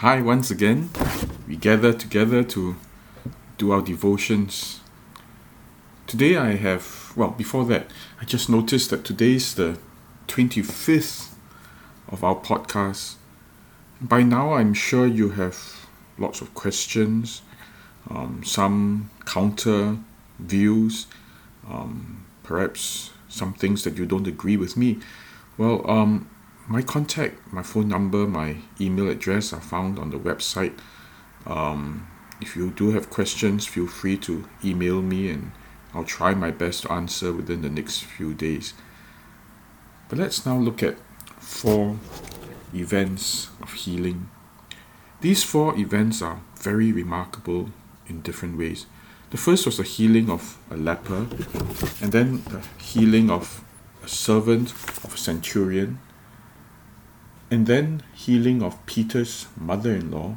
Hi, once again. We gather together to do our devotions. Today I have, well, before that, I just noticed that today is the 25th of our podcast. By now, I'm sure you have lots of questions, um, some counter views, um, perhaps some things that you don't agree with me. Well, um, my contact, my phone number, my email address are found on the website. Um, if you do have questions, feel free to email me and I'll try my best to answer within the next few days. But let's now look at four events of healing. These four events are very remarkable in different ways. The first was the healing of a leper, and then the healing of a servant of a centurion, and then healing of Peter's mother in law,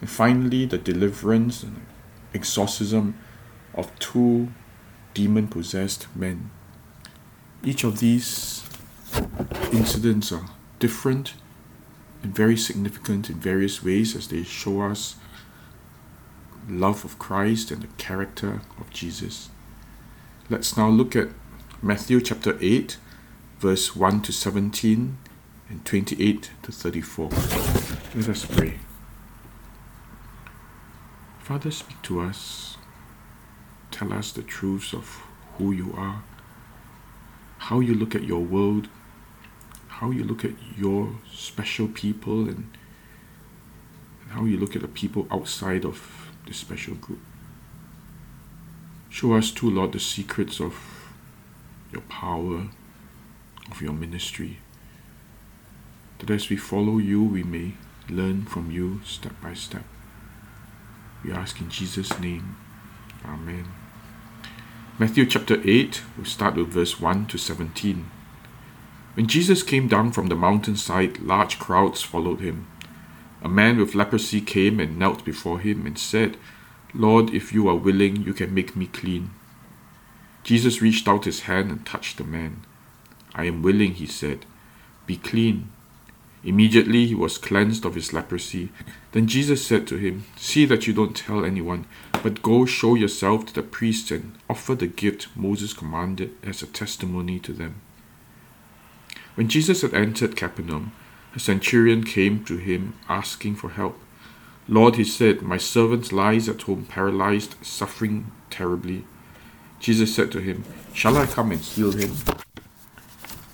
and finally the deliverance and exorcism of two demon possessed men. Each of these incidents are different and very significant in various ways as they show us love of Christ and the character of Jesus. Let's now look at Matthew chapter 8, verse 1 to 17 and 28 to 34. Let us pray. Father, speak to us. Tell us the truths of who you are, how you look at your world, how you look at your special people, and, and how you look at the people outside of this special group. Show us too, Lord, the secrets of your power, of your ministry that as we follow you, we may learn from you step by step. We ask in Jesus' name. Amen. Matthew chapter 8, we'll start with verse 1 to 17. When Jesus came down from the mountainside, large crowds followed him. A man with leprosy came and knelt before him and said, Lord, if you are willing, you can make me clean. Jesus reached out his hand and touched the man. I am willing, he said. Be clean. Immediately he was cleansed of his leprosy. Then Jesus said to him, See that you don't tell anyone, but go show yourself to the priests and offer the gift Moses commanded as a testimony to them. When Jesus had entered Capernaum, a centurion came to him asking for help. Lord, he said, my servant lies at home paralyzed, suffering terribly. Jesus said to him, Shall I come and heal him?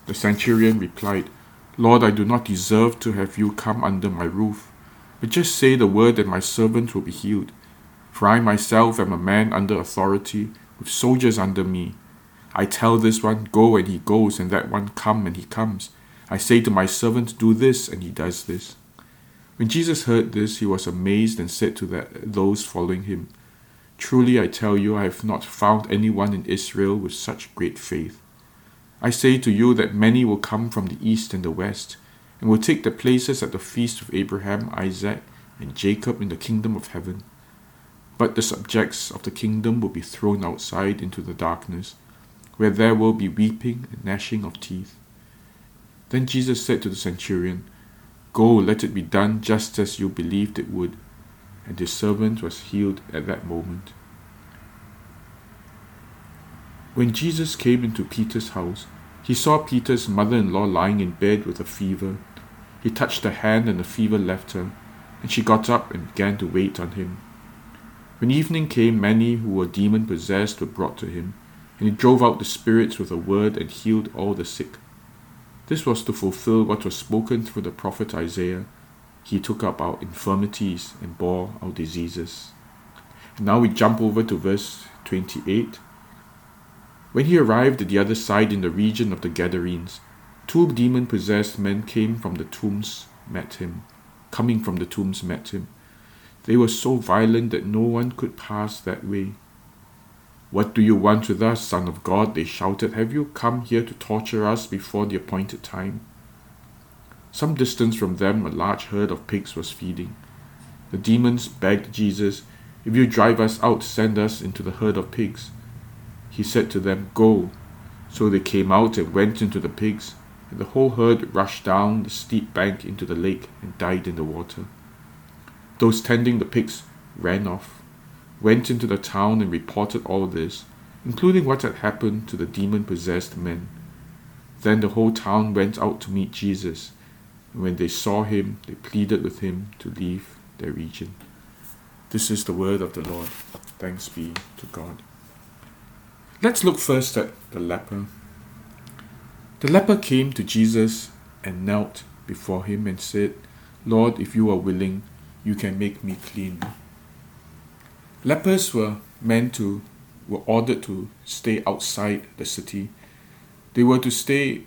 The centurion replied, Lord, I do not deserve to have you come under my roof, but just say the word and my servant will be healed. For I myself am a man under authority, with soldiers under me. I tell this one, Go, and he goes, and that one, Come, and he comes. I say to my servant, Do this, and he does this. When Jesus heard this, he was amazed and said to the, those following him, Truly I tell you, I have not found anyone in Israel with such great faith. I say to you that many will come from the east and the west, and will take their places at the feast of Abraham, Isaac, and Jacob in the kingdom of heaven. But the subjects of the kingdom will be thrown outside into the darkness, where there will be weeping and gnashing of teeth. Then Jesus said to the centurion, Go, let it be done just as you believed it would. And his servant was healed at that moment. When Jesus came into Peter's house, he saw Peter's mother in law lying in bed with a fever. He touched her hand, and the fever left her, and she got up and began to wait on him. When evening came, many who were demon possessed were brought to him, and he drove out the spirits with a word and healed all the sick. This was to fulfill what was spoken through the prophet Isaiah. He took up our infirmities and bore our diseases. And now we jump over to verse 28. When he arrived at the other side in the region of the Gadarenes, two demon possessed men came from the tombs, met him. Coming from the tombs, met him. They were so violent that no one could pass that way. What do you want with us, Son of God? They shouted. Have you come here to torture us before the appointed time? Some distance from them, a large herd of pigs was feeding. The demons begged Jesus, If you drive us out, send us into the herd of pigs. He said to them, Go. So they came out and went into the pigs, and the whole herd rushed down the steep bank into the lake and died in the water. Those tending the pigs ran off, went into the town and reported all this, including what had happened to the demon possessed men. Then the whole town went out to meet Jesus, and when they saw him, they pleaded with him to leave their region. This is the word of the Lord. Thanks be to God. Let's look first at the leper. The leper came to Jesus and knelt before him and said, Lord, if you are willing, you can make me clean. Lepers were meant to, were ordered to stay outside the city. They were to stay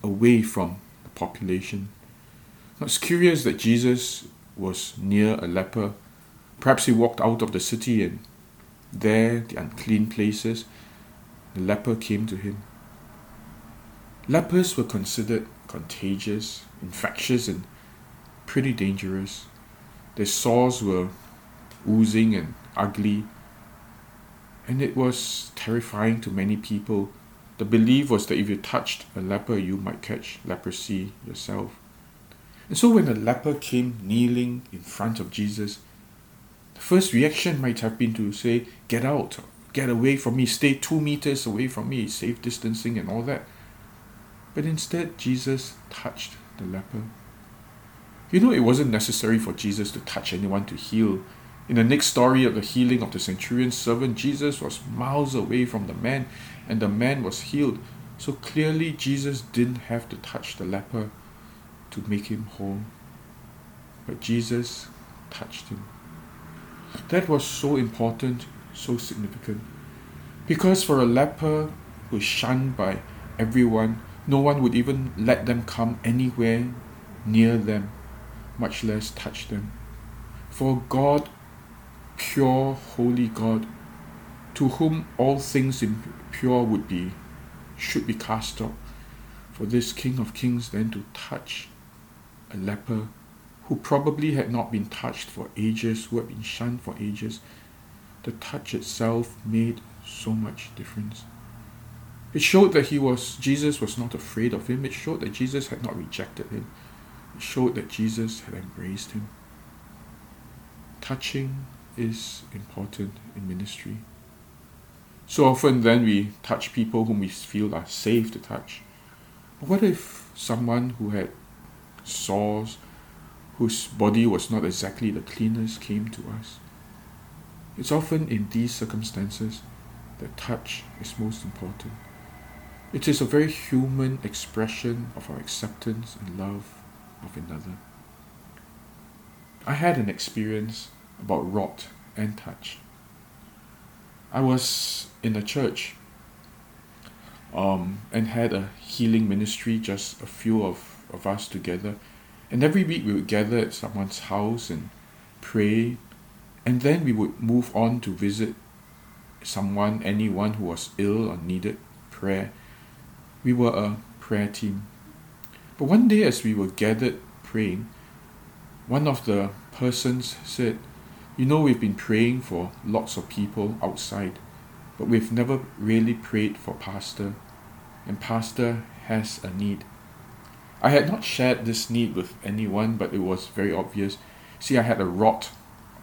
away from the population. It's curious that Jesus was near a leper. Perhaps he walked out of the city and there, the unclean places, the leper came to him. Lepers were considered contagious, infectious, and pretty dangerous. Their sores were oozing and ugly, and it was terrifying to many people. The belief was that if you touched a leper, you might catch leprosy yourself. And so when a leper came kneeling in front of Jesus, the first reaction might have been to say, Get out, get away from me, stay two meters away from me, safe distancing and all that. But instead, Jesus touched the leper. You know, it wasn't necessary for Jesus to touch anyone to heal. In the next story of the healing of the centurion's servant, Jesus was miles away from the man, and the man was healed. So clearly, Jesus didn't have to touch the leper to make him whole. But Jesus touched him. That was so important, so significant. Because for a leper who is shunned by everyone, no one would even let them come anywhere near them, much less touch them. For God, pure, holy God, to whom all things impure would be, should be cast off. for this King of Kings then to touch a leper who probably had not been touched for ages, who had been shunned for ages, the touch itself made so much difference. It showed that he was Jesus was not afraid of him. It showed that Jesus had not rejected him. It showed that Jesus had embraced him. Touching is important in ministry. So often then we touch people whom we feel are safe to touch. But what if someone who had sores, whose body was not exactly the cleanest, came to us. It's often in these circumstances that touch is most important. It is a very human expression of our acceptance and love of another. I had an experience about rot and touch. I was in a church um, and had a healing ministry, just a few of of us together. And every week we would gather at someone's house and pray. And then we would move on to visit someone, anyone who was ill or needed prayer. We were a prayer team. But one day, as we were gathered praying, one of the persons said, You know, we've been praying for lots of people outside, but we've never really prayed for Pastor, and Pastor has a need. I had not shared this need with anyone, but it was very obvious. See, I had a rot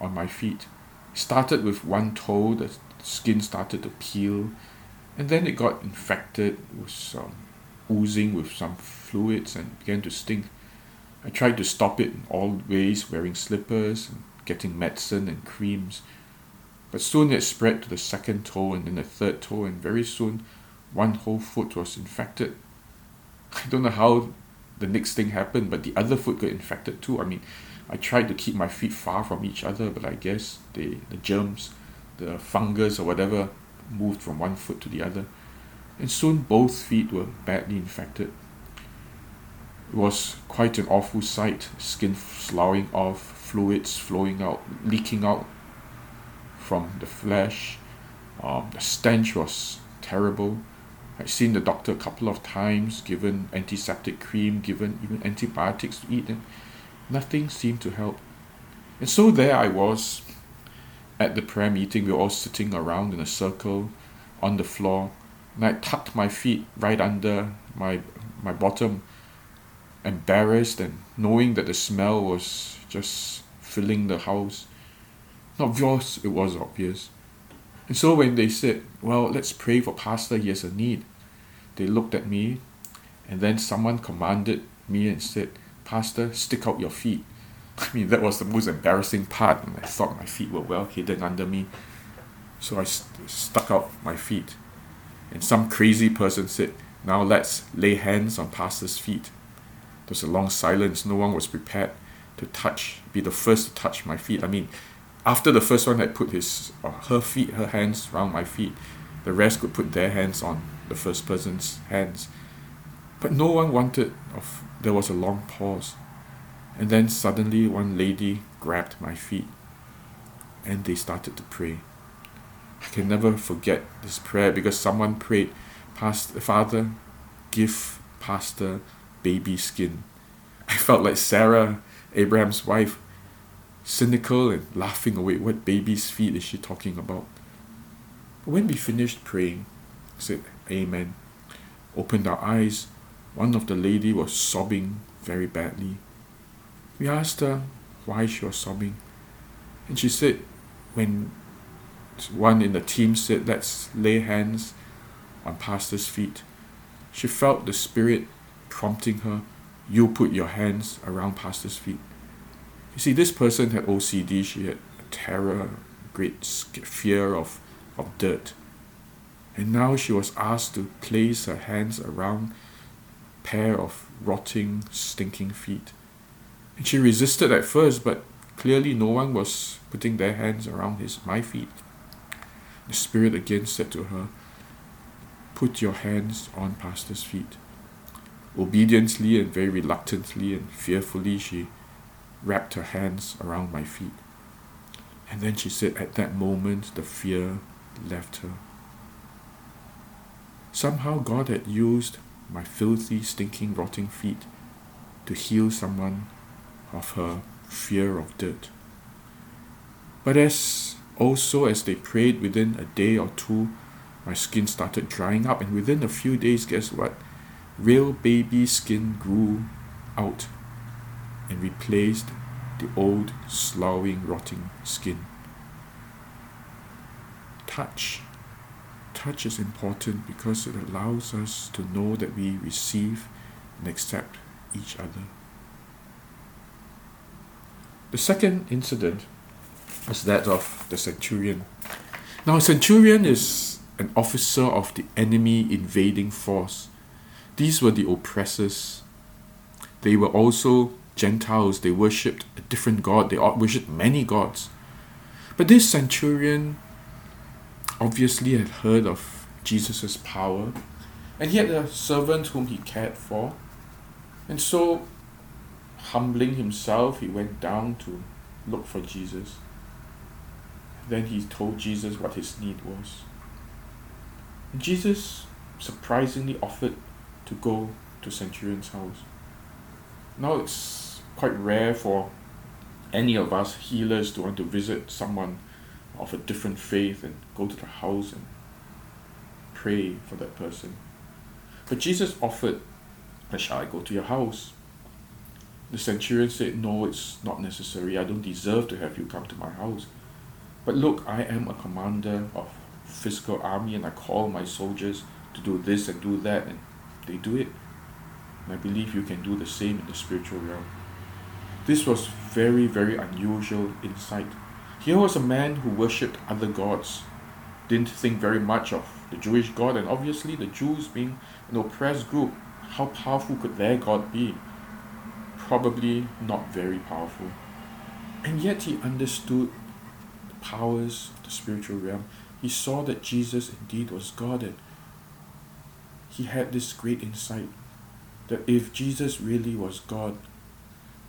on my feet. Started with one toe, the skin started to peel, and then it got infected, it was um, oozing with some fluids and began to stink. I tried to stop it in all ways, wearing slippers and getting medicine and creams. But soon it spread to the second toe and then the third toe, and very soon one whole foot was infected. I don't know how the next thing happened, but the other foot got infected too. I mean, I tried to keep my feet far from each other, but I guess the the germs, the fungus or whatever, moved from one foot to the other, and soon both feet were badly infected. It was quite an awful sight: skin sloughing off, fluids flowing out, leaking out from the flesh. Um, the stench was terrible. I'd seen the doctor a couple of times, given antiseptic cream, given even antibiotics to eat, and nothing seemed to help. And so there I was at the prayer meeting. We were all sitting around in a circle on the floor, and I tucked my feet right under my my bottom, embarrassed and knowing that the smell was just filling the house. Obvious, it was obvious. And so when they said, Well, let's pray for Pastor, he has a need, they looked at me, and then someone commanded me and said, Pastor, stick out your feet. I mean, that was the most embarrassing part, and I thought my feet were well hidden under me. So I st- stuck out my feet. And some crazy person said, Now let's lay hands on Pastor's feet. There was a long silence. No one was prepared to touch, be the first to touch my feet. I mean, after the first one had put his or her feet, her hands around my feet, the rest could put their hands on the first person's hands. But no one wanted of there was a long pause. And then suddenly one lady grabbed my feet and they started to pray. I can never forget this prayer because someone prayed, Pastor, Father, give Pastor baby skin. I felt like Sarah, Abraham's wife, cynical and laughing away. What baby's feet is she talking about? But when we finished praying, said, Amen. Opened our eyes. One of the lady was sobbing very badly. We asked her why she was sobbing. And she said, when one in the team said, Let's lay hands on Pastor's feet, she felt the Spirit prompting her, You put your hands around Pastor's feet. You see, this person had OCD, she had terror, great fear of, of dirt. And now she was asked to place her hands around pair of rotting, stinking feet. And she resisted at first, but clearly no one was putting their hands around his my feet. The Spirit again said to her, Put your hands on Pastor's feet. Obediently and very reluctantly and fearfully, she wrapped her hands around my feet. And then she said, At that moment, the fear left her. Somehow, God had used my filthy, stinking, rotting feet to heal someone of her fear of dirt. But as also as they prayed within a day or two, my skin started drying up, and within a few days, guess what? Real baby skin grew out and replaced the old, sloughing, rotting skin. Touch. Touch is important because it allows us to know that we receive and accept each other. The second incident is that of the centurion. Now, a centurion is an officer of the enemy invading force. These were the oppressors. They were also Gentiles. They worshipped a different god. They worshipped many gods. But this centurion obviously had heard of Jesus' power, and he had a servant whom he cared for. And so humbling himself, he went down to look for Jesus. Then he told Jesus what his need was. Jesus surprisingly offered to go to Centurion's house. Now it's quite rare for any of us healers to want to visit someone of a different faith and go to the house and pray for that person. But Jesus offered, Shall I go to your house? The centurion said, No, it's not necessary. I don't deserve to have you come to my house. But look, I am a commander of physical army and I call my soldiers to do this and do that and they do it. And I believe you can do the same in the spiritual realm. This was very, very unusual insight. Here was a man who worshipped other gods, didn't think very much of the Jewish God, and obviously the Jews being an oppressed group, how powerful could their God be? probably not very powerful. And yet he understood the powers of the spiritual realm. He saw that Jesus indeed was God and he had this great insight that if Jesus really was God,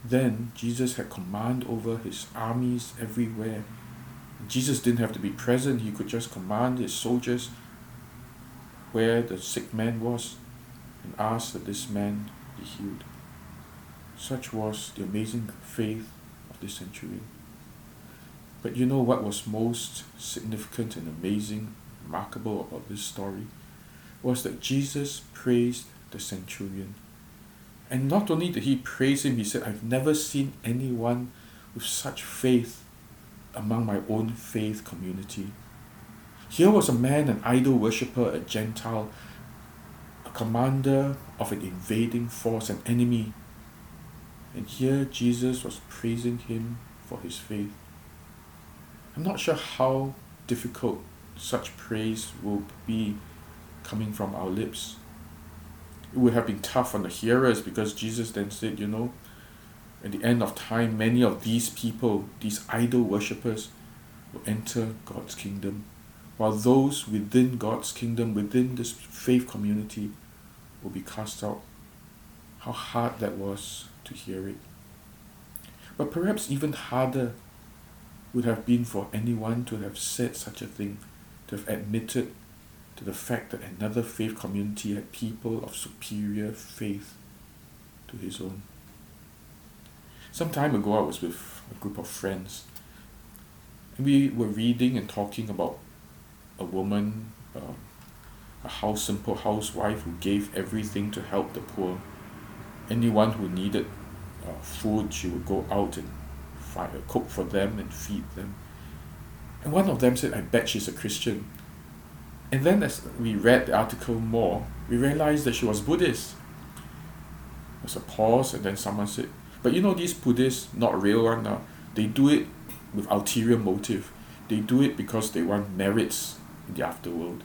then Jesus had command over his armies everywhere. Jesus didn't have to be present, he could just command his soldiers where the sick man was and ask that this man be healed. Such was the amazing faith of the centurion. But you know what was most significant and amazing, remarkable about this story? Was that Jesus praised the centurion. And not only did he praise him, he said, I've never seen anyone with such faith among my own faith community. Here was a man, an idol worshipper, a Gentile, a commander of an invading force, an enemy. And here Jesus was praising him for his faith. I'm not sure how difficult such praise will be coming from our lips. It would have been tough on the hearers because Jesus then said, you know, at the end of time, many of these people, these idol worshippers, will enter God's kingdom, while those within God's kingdom, within this faith community, will be cast out. How hard that was to hear it. But perhaps even harder would have been for anyone to have said such a thing, to have admitted to the fact that another faith community had people of superior faith to his own. Some time ago, I was with a group of friends, and we were reading and talking about a woman, um, a house simple housewife who gave everything to help the poor. Anyone who needed uh, food, she would go out and find, cook for them and feed them. And one of them said, I bet she's a Christian. And then as we read the article more, we realized that she was Buddhist. There's a pause, and then someone said, But you know, these Buddhists, not real one now, they do it with ulterior motive. They do it because they want merits in the afterworld.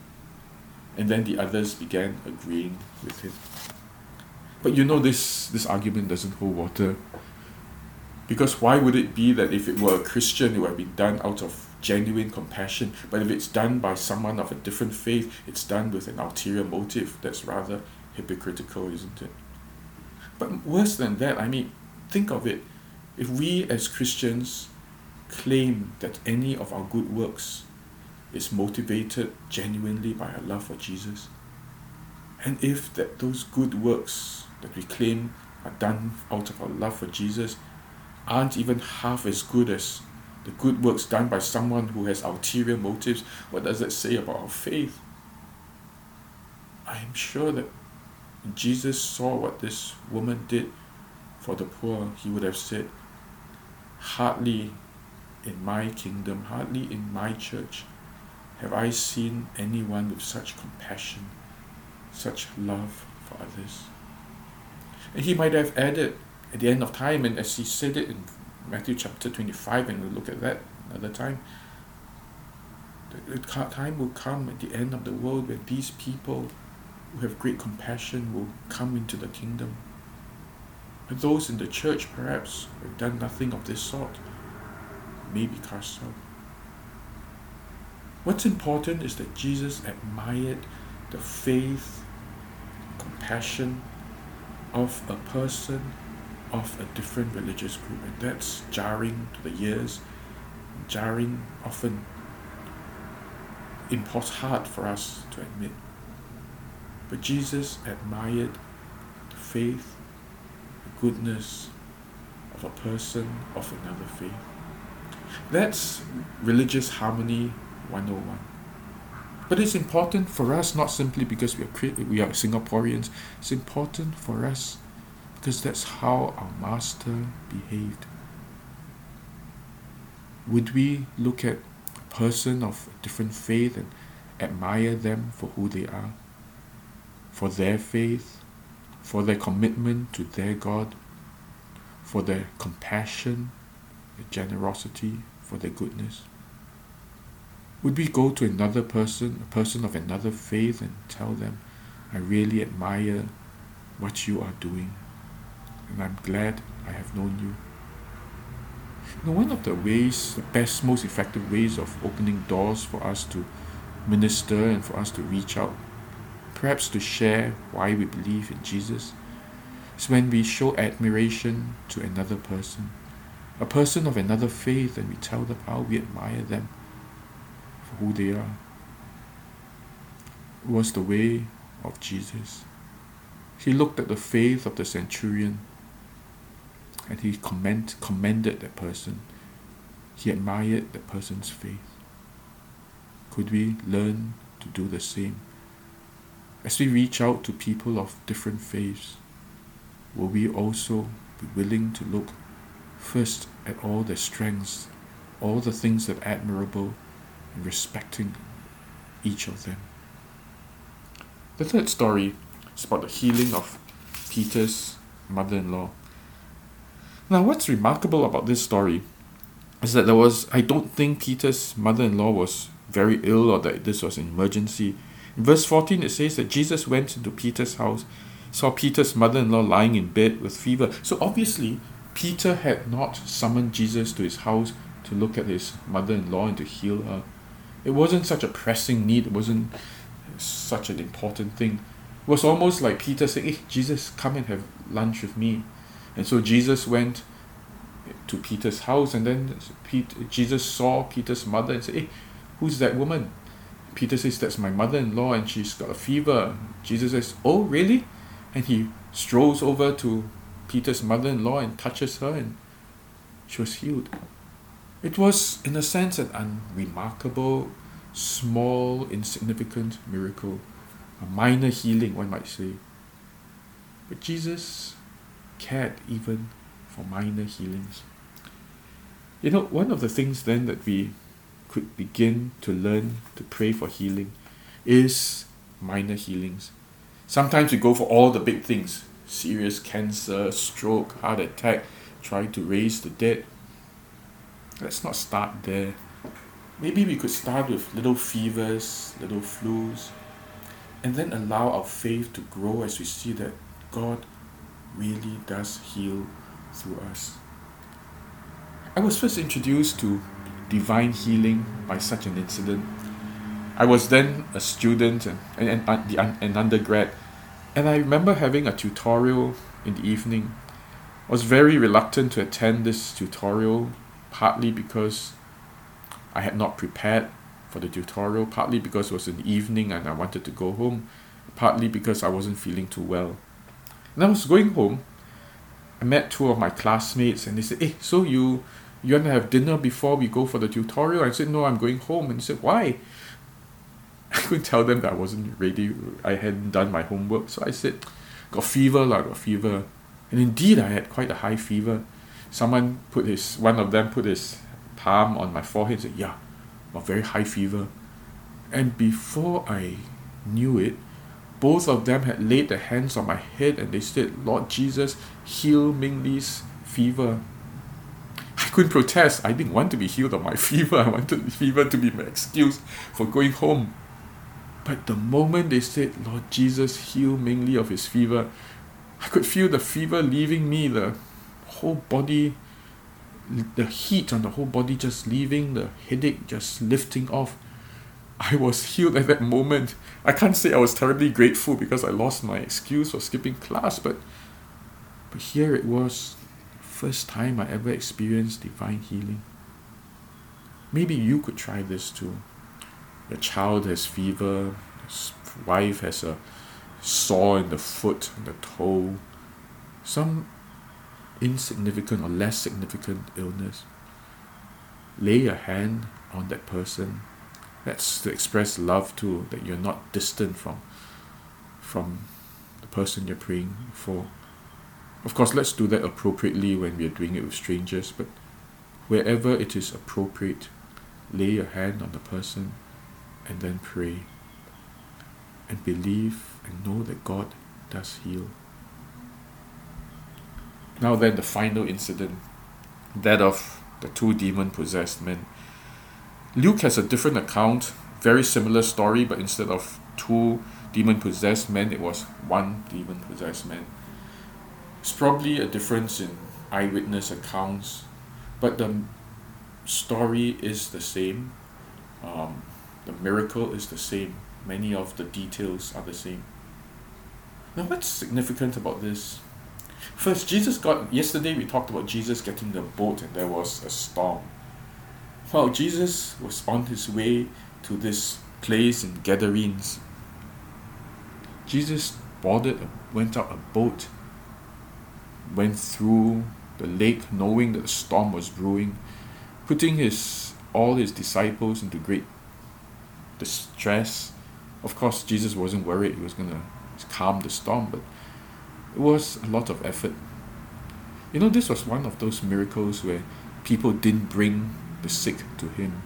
And then the others began agreeing with him. But you know, this, this argument doesn't hold water. Because why would it be that if it were a Christian, it would have been done out of genuine compassion. But if it's done by someone of a different faith, it's done with an ulterior motive. That's rather hypocritical, isn't it? But worse than that, I mean, think of it. If we as Christians claim that any of our good works is motivated genuinely by our love for Jesus, and if that those good works that we claim are done out of our love for Jesus aren't even half as good as the good works done by someone who has ulterior motives, what does that say about our faith? I am sure that Jesus saw what this woman did for the poor, he would have said, Hardly in my kingdom, hardly in my church have I seen anyone with such compassion, such love for others. And he might have added at the end of time, and as he said it in Matthew chapter 25, and we'll look at that another time. The time will come at the end of the world when these people who have great compassion will come into the kingdom. But those in the church, perhaps, who have done nothing of this sort, may be cast out. What's important is that Jesus admired the faith, compassion of a person of a different religious group, and that's jarring to the ears, jarring, often impossible hard for us to admit. But Jesus admired the faith, the goodness of a person of another faith. That's religious harmony 101. But it's important for us not simply because we are we are Singaporeans. It's important for us because that's how our master behaved. Would we look at a person of a different faith and admire them for who they are, for their faith, for their commitment to their God, for their compassion, their generosity, for their goodness? Would we go to another person, a person of another faith, and tell them, I really admire what you are doing? And I'm glad I have known you. Now, one of the ways, the best, most effective ways of opening doors for us to minister and for us to reach out, perhaps to share why we believe in Jesus, is when we show admiration to another person, a person of another faith, and we tell them how we admire them for who they are. It was the way of Jesus. He looked at the faith of the centurion and he commend, commended that person. He admired that person's faith. Could we learn to do the same? As we reach out to people of different faiths, will we also be willing to look first at all their strengths, all the things that are admirable, and respecting each of them. The third story is about the healing of Peter's mother in law. Now, what's remarkable about this story is that there was, I don't think Peter's mother in law was very ill or that this was an emergency. In verse 14, it says that Jesus went into Peter's house, saw Peter's mother in law lying in bed with fever. So obviously, Peter had not summoned Jesus to his house to look at his mother in law and to heal her. It wasn't such a pressing need, it wasn't such an important thing. It was almost like Peter saying, Hey, Jesus, come and have lunch with me. And so Jesus went to Peter's house, and then Jesus saw Peter's mother and said, Hey, who's that woman? Peter says, That's my mother in law, and she's got a fever. Jesus says, Oh, really? And he strolls over to Peter's mother in law and touches her, and she was healed. It was, in a sense, an unremarkable, small, insignificant miracle, a minor healing, one might say. But Jesus cared even for minor healings. You know, one of the things then that we could begin to learn to pray for healing is minor healings. Sometimes we go for all the big things serious cancer, stroke, heart attack, trying to raise the dead. Let's not start there. Maybe we could start with little fevers, little flus, and then allow our faith to grow as we see that God really does heal through us. I was first introduced to divine healing by such an incident. I was then a student and, and, and an undergrad, and I remember having a tutorial in the evening. I was very reluctant to attend this tutorial, partly because I had not prepared for the tutorial, partly because it was an evening and I wanted to go home, partly because I wasn't feeling too well. And I was going home. I met two of my classmates and they said, Hey, so you you want to have dinner before we go for the tutorial? I said, No, I'm going home. And they said, Why? I couldn't tell them that I wasn't ready. I hadn't done my homework. So I said, Got fever, like got fever. And indeed, I had quite a high fever. Someone put his, one of them put his palm on my forehead and said, Yeah, a very high fever. And before I knew it, both of them had laid their hands on my head and they said, Lord Jesus, heal Ming Li's fever. I couldn't protest. I didn't want to be healed of my fever. I wanted the fever to be my excuse for going home. But the moment they said, Lord Jesus, heal Ming Li of his fever, I could feel the fever leaving me, the whole body, the heat on the whole body just leaving, the headache just lifting off. I was healed at that moment. I can't say I was terribly grateful because I lost my excuse for skipping class, but but here it was, first time I ever experienced divine healing. Maybe you could try this too. Your child has fever, his wife has a sore in the foot, in the toe, some insignificant or less significant illness. Lay your hand on that person that's to express love too, that you're not distant from from the person you're praying for. Of course, let's do that appropriately when we are doing it with strangers, but wherever it is appropriate, lay your hand on the person and then pray. And believe and know that God does heal. Now, then, the final incident that of the two demon possessed men. Luke has a different account, very similar story, but instead of two demon possessed men, it was one demon possessed man. It's probably a difference in eyewitness accounts, but the story is the same. Um, the miracle is the same. Many of the details are the same. Now, what's significant about this? First, Jesus got, yesterday we talked about Jesus getting the boat and there was a storm. Well, Jesus was on his way to this place in Gadarenes. Jesus boarded, went out a boat, went through the lake, knowing that the storm was brewing, putting his all his disciples into great distress. Of course, Jesus wasn't worried he was to calm the storm, but it was a lot of effort. You know, this was one of those miracles where people didn't bring the sick to him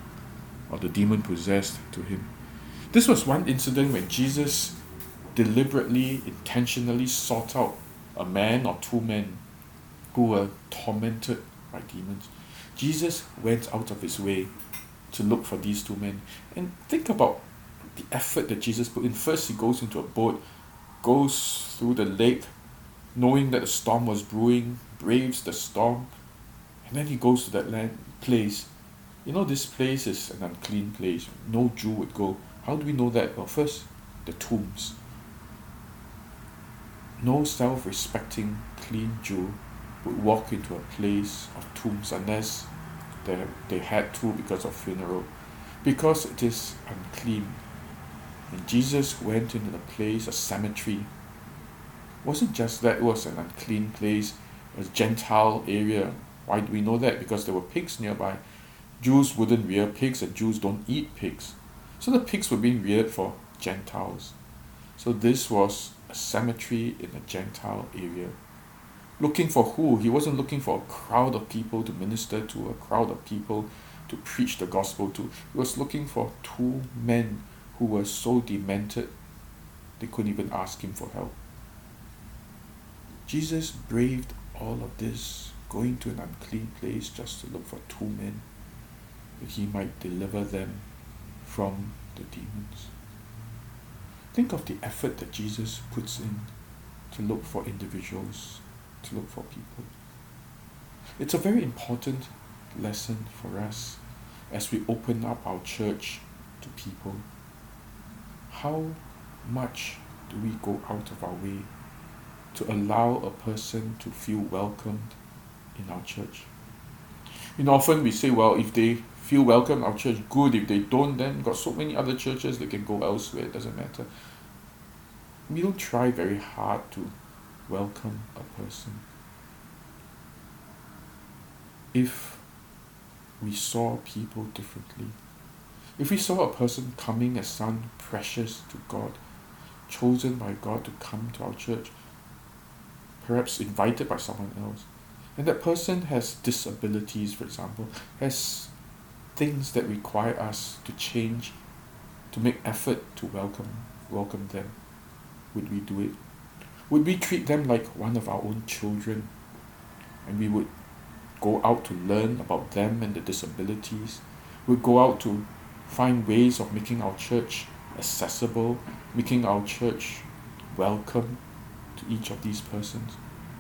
or the demon possessed to him. This was one incident when Jesus deliberately, intentionally sought out a man or two men who were tormented by demons. Jesus went out of his way to look for these two men. And think about the effort that Jesus put in. First, he goes into a boat, goes through the lake, knowing that a storm was brewing, braves the storm, and then he goes to that land place. You know, this place is an unclean place. No Jew would go. How do we know that? Well, first, the tombs. No self respecting, clean Jew would walk into a place of tombs unless they, they had to because of funeral, because it is unclean. And Jesus went into the place, a cemetery. Wasn't just that it was an unclean place, a Gentile area. Why do we know that? Because there were pigs nearby. Jews wouldn't rear pigs, and Jews don't eat pigs. So the pigs were being reared for Gentiles. So this was a cemetery in a Gentile area. Looking for who? He wasn't looking for a crowd of people to minister to, a crowd of people to preach the gospel to. He was looking for two men who were so demented they couldn't even ask him for help. Jesus braved all of this, going to an unclean place just to look for two men that he might deliver them from the demons. Think of the effort that Jesus puts in to look for individuals, to look for people. It's a very important lesson for us as we open up our church to people. How much do we go out of our way to allow a person to feel welcomed in our church? You know, often we say, well, if they feel welcome our church, good. If they don't, then got so many other churches they can go elsewhere. It doesn't matter. We don't try very hard to welcome a person. If we saw people differently, if we saw a person coming as son precious to God, chosen by God to come to our church, perhaps invited by someone else, and that person has disabilities, for example, has things that require us to change, to make effort to welcome welcome them? Would we do it? Would we treat them like one of our own children? And we would go out to learn about them and the disabilities. We'd go out to find ways of making our church accessible, making our church welcome to each of these persons,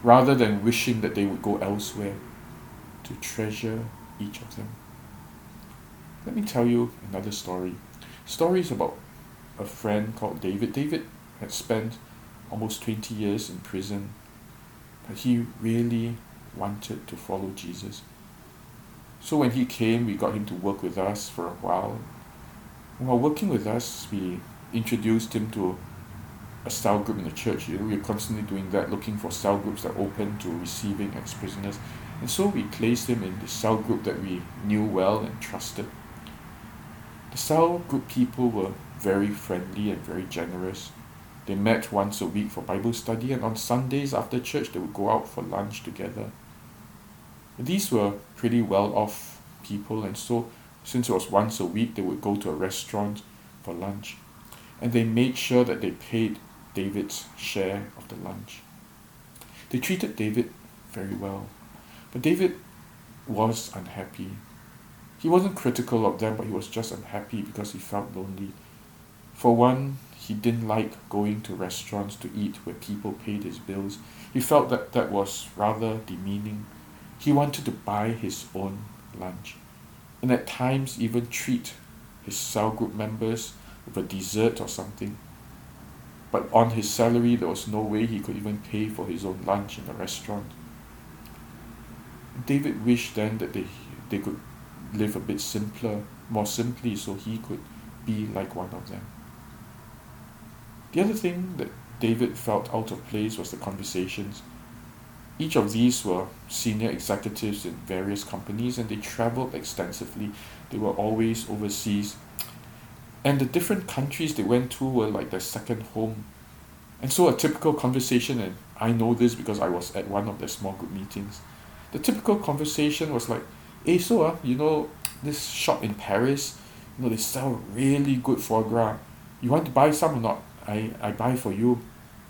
rather than wishing that they would go elsewhere to treasure each of them. Let me tell you another story. Stories about a friend called David. David had spent almost 20 years in prison, but he really wanted to follow Jesus. So when he came, we got him to work with us for a while. While working with us, we introduced him to a cell group in the church. You know, we are constantly doing that, looking for cell groups that are open to receiving ex-prisoners. And so we placed him in the cell group that we knew well and trusted. The cell group people were very friendly and very generous. They met once a week for Bible study, and on Sundays after church, they would go out for lunch together. These were pretty well off people, and so since it was once a week, they would go to a restaurant for lunch. And they made sure that they paid David's share of the lunch. They treated David very well. But David was unhappy he wasn't critical of them, but he was just unhappy because he felt lonely. For one, he didn't like going to restaurants to eat where people paid his bills. He felt that that was rather demeaning. He wanted to buy his own lunch, and at times even treat his cell group members with a dessert or something. But on his salary, there was no way he could even pay for his own lunch in a restaurant. David wished then that they, they could live a bit simpler, more simply, so he could be like one of them. The other thing that David felt out of place was the conversations. Each of these were senior executives in various companies and they traveled extensively. They were always overseas. And the different countries they went to were like their second home. And so a typical conversation, and I know this because I was at one of their small group meetings, the typical conversation was like, eh so ah you know this shop in paris you know they sell really good foie gras. You want to buy some or not? I I buy for you.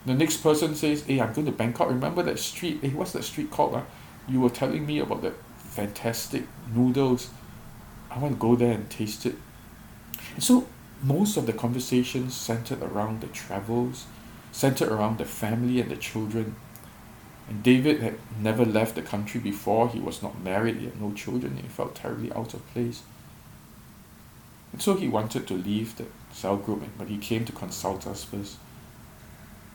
The next person says eh I'm going to bangkok. Remember that street? Eh what's that street called ah? You were telling me about that fantastic noodles. I want to go there and taste it. And so most of the conversations centered around the travels centered around the family and the children David had never left the country before. He was not married, he had no children, he felt terribly out of place. And so he wanted to leave the cell group, but he came to consult us first.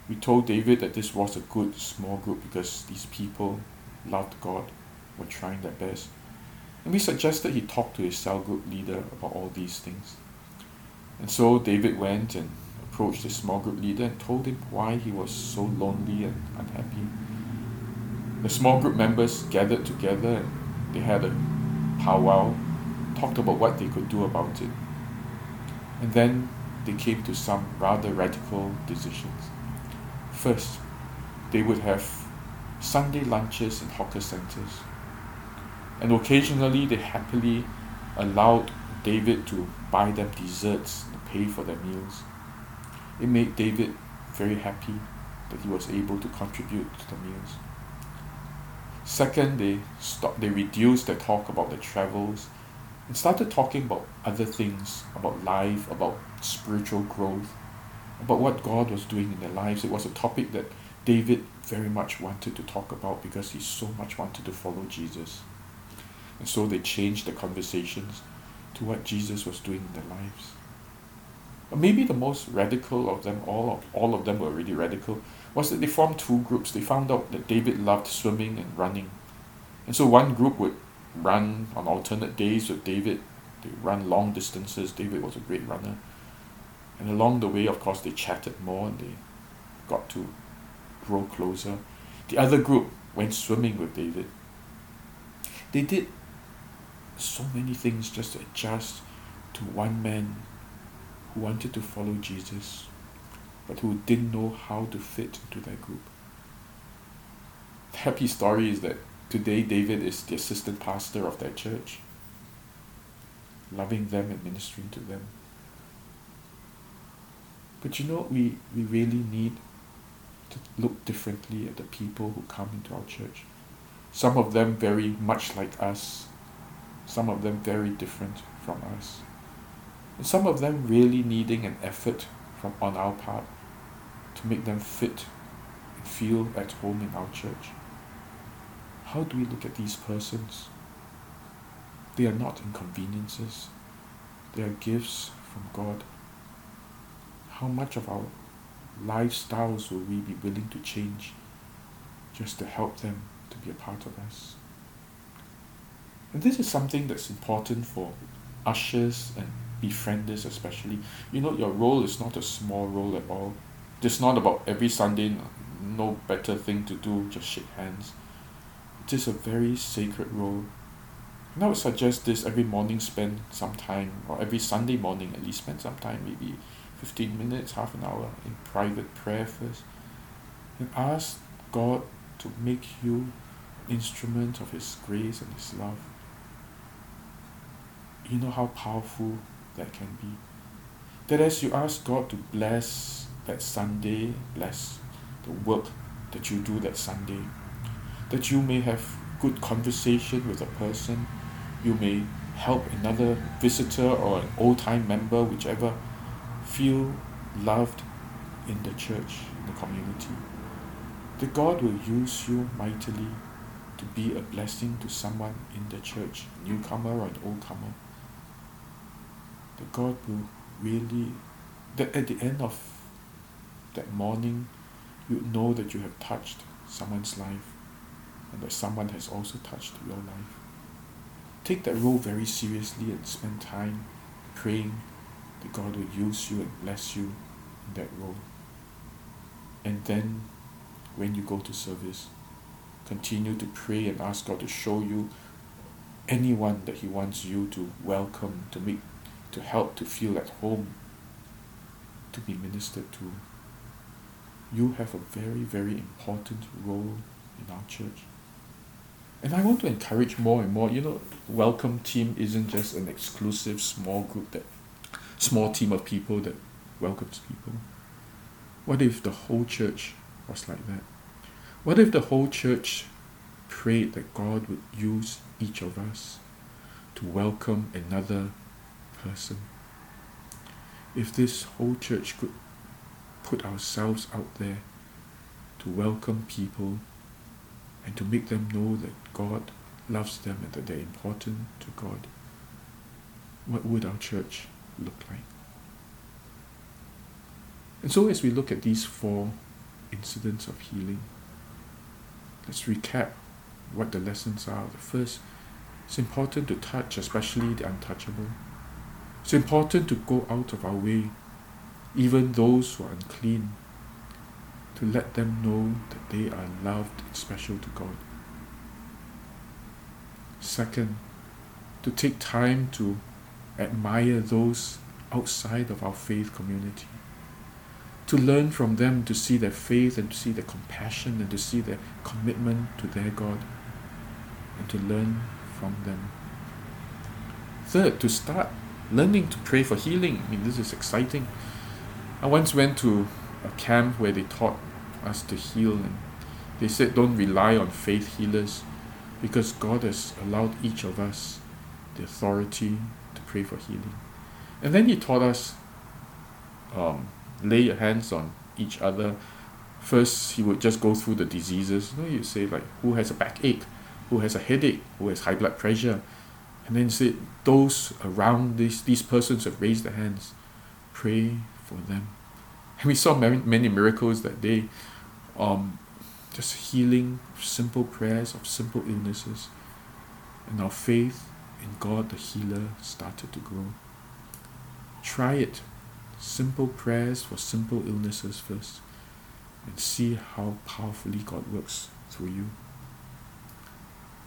We told David that this was a good small group because these people loved God, were trying their best. And we suggested he talk to his cell group leader about all these things. And so David went and approached his small group leader and told him why he was so lonely and unhappy. The small group members gathered together and they had a powwow, talked about what they could do about it. And then they came to some rather radical decisions. First, they would have Sunday lunches in hawker centers. And occasionally they happily allowed David to buy them desserts and pay for their meals. It made David very happy that he was able to contribute to the meals. Second, they stopped, they reduced their talk about the travels and started talking about other things, about life, about spiritual growth, about what God was doing in their lives. It was a topic that David very much wanted to talk about because he so much wanted to follow Jesus. And so they changed the conversations to what Jesus was doing in their lives. Maybe the most radical of them all, all of them were really radical, was that they formed two groups. They found out that David loved swimming and running. And so one group would run on alternate days with David. They run long distances. David was a great runner. And along the way, of course, they chatted more and they got to grow closer. The other group went swimming with David. They did so many things just to adjust to one man wanted to follow Jesus but who didn't know how to fit into that group. The happy story is that today David is the assistant pastor of that church, loving them and ministering to them. But you know, we, we really need to look differently at the people who come into our church. Some of them very much like us, some of them very different from us. And some of them really needing an effort from on our part to make them fit and feel at home in our church. How do we look at these persons? They are not inconveniences, they are gifts from God. How much of our lifestyles will we be willing to change just to help them to be a part of us? And this is something that's important for ushers and befrienders especially. You know, your role is not a small role at all. It's not about every Sunday, no better thing to do, just shake hands. It is a very sacred role. And I would suggest this every morning spend some time, or every Sunday morning at least spend some time, maybe 15 minutes, half an hour in private prayer first. And ask God to make you instrument of His grace and His love. You know how powerful that can be. That as you ask God to bless that Sunday, bless the work that you do that Sunday. That you may have good conversation with a person, you may help another visitor or an old time member, whichever, feel loved in the church, in the community. That God will use you mightily to be a blessing to someone in the church, newcomer or an old comer. That God will really, that at the end of that morning you know that you have touched someone's life and that someone has also touched your life. Take that role very seriously and spend time praying that God will use you and bless you in that role. And then when you go to service, continue to pray and ask God to show you anyone that He wants you to welcome, to make, to help, to feel at home, to be ministered to you have a very, very important role in our church. And I want to encourage more and more. You know, welcome team isn't just an exclusive small group that small team of people that welcomes people. What if the whole church was like that? What if the whole church prayed that God would use each of us to welcome another person? If this whole church could put ourselves out there to welcome people and to make them know that God loves them and that they're important to God, what would our church look like? And so, as we look at these four incidents of healing, let's recap what the lessons are. The first, it's important to touch, especially the untouchable. It's important to go out of our way, even those who are unclean, to let them know that they are loved and special to God. Second, to take time to admire those outside of our faith community. To learn from them, to see their faith and to see their compassion and to see their commitment to their God and to learn from them. Third, to start learning to pray for healing. I mean, this is exciting. I once went to a camp where they taught us to heal, and they said, don't rely on faith healers because God has allowed each of us the authority to pray for healing. And then He taught us um, lay your hands on each other. First, He would just go through the diseases. You know, you say, like, who has a backache, who has a headache, who has high blood pressure. And then said, those around these, these persons have raised their hands. Pray for them. And we saw many, many miracles that day. Um, just healing, simple prayers of simple illnesses. And our faith in God the healer started to grow. Try it. Simple prayers for simple illnesses first. And see how powerfully God works through you.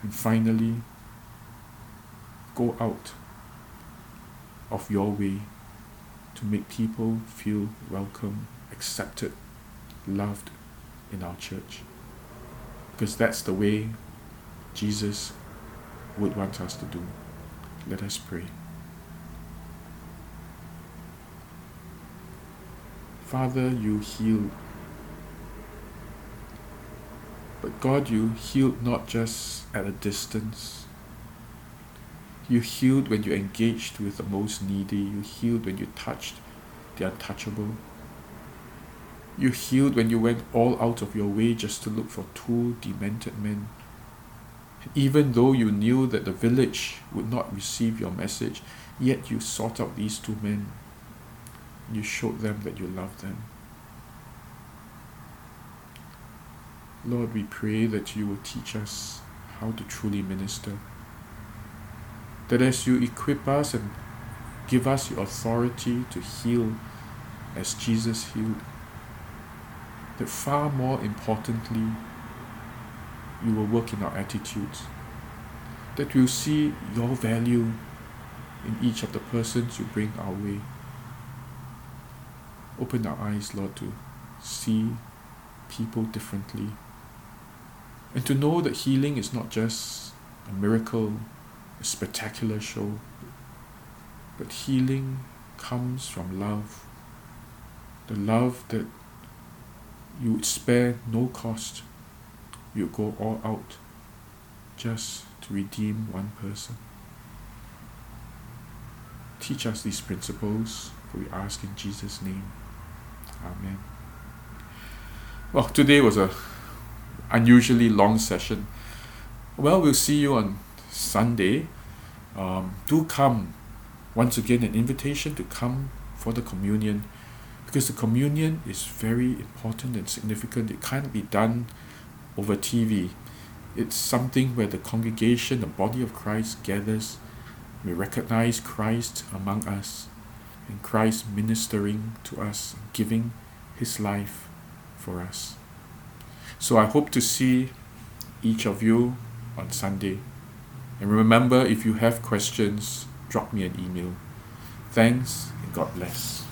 And finally, go out of your way to make people feel welcome, accepted, loved in our church because that's the way Jesus would want us to do. Let us pray. Father, you healed. But God, you healed not just at a distance. You healed when you engaged with the most needy. You healed when you touched the untouchable. You healed when you went all out of your way just to look for two demented men. Even though you knew that the village would not receive your message, yet you sought out these two men. You showed them that you loved them. Lord, we pray that you will teach us how to truly minister. That as you equip us and give us your authority to heal as Jesus healed, that far more importantly, you will work in our attitudes. That we'll see your value in each of the persons you bring our way. Open our eyes, Lord, to see people differently. And to know that healing is not just a miracle, a spectacular show, but healing comes from love. The love that you would spare no cost. You would go all out just to redeem one person. Teach us these principles, we ask in Jesus' name. Amen. Well, today was a unusually long session. Well, we'll see you on Sunday. Um, do come. Once again, an invitation to come for the communion because the communion is very important and significant. It can't be done over TV. It's something where the congregation, the body of Christ, gathers. We recognize Christ among us and Christ ministering to us, giving his life for us. So I hope to see each of you on Sunday. And remember, if you have questions, drop me an email. Thanks and God bless.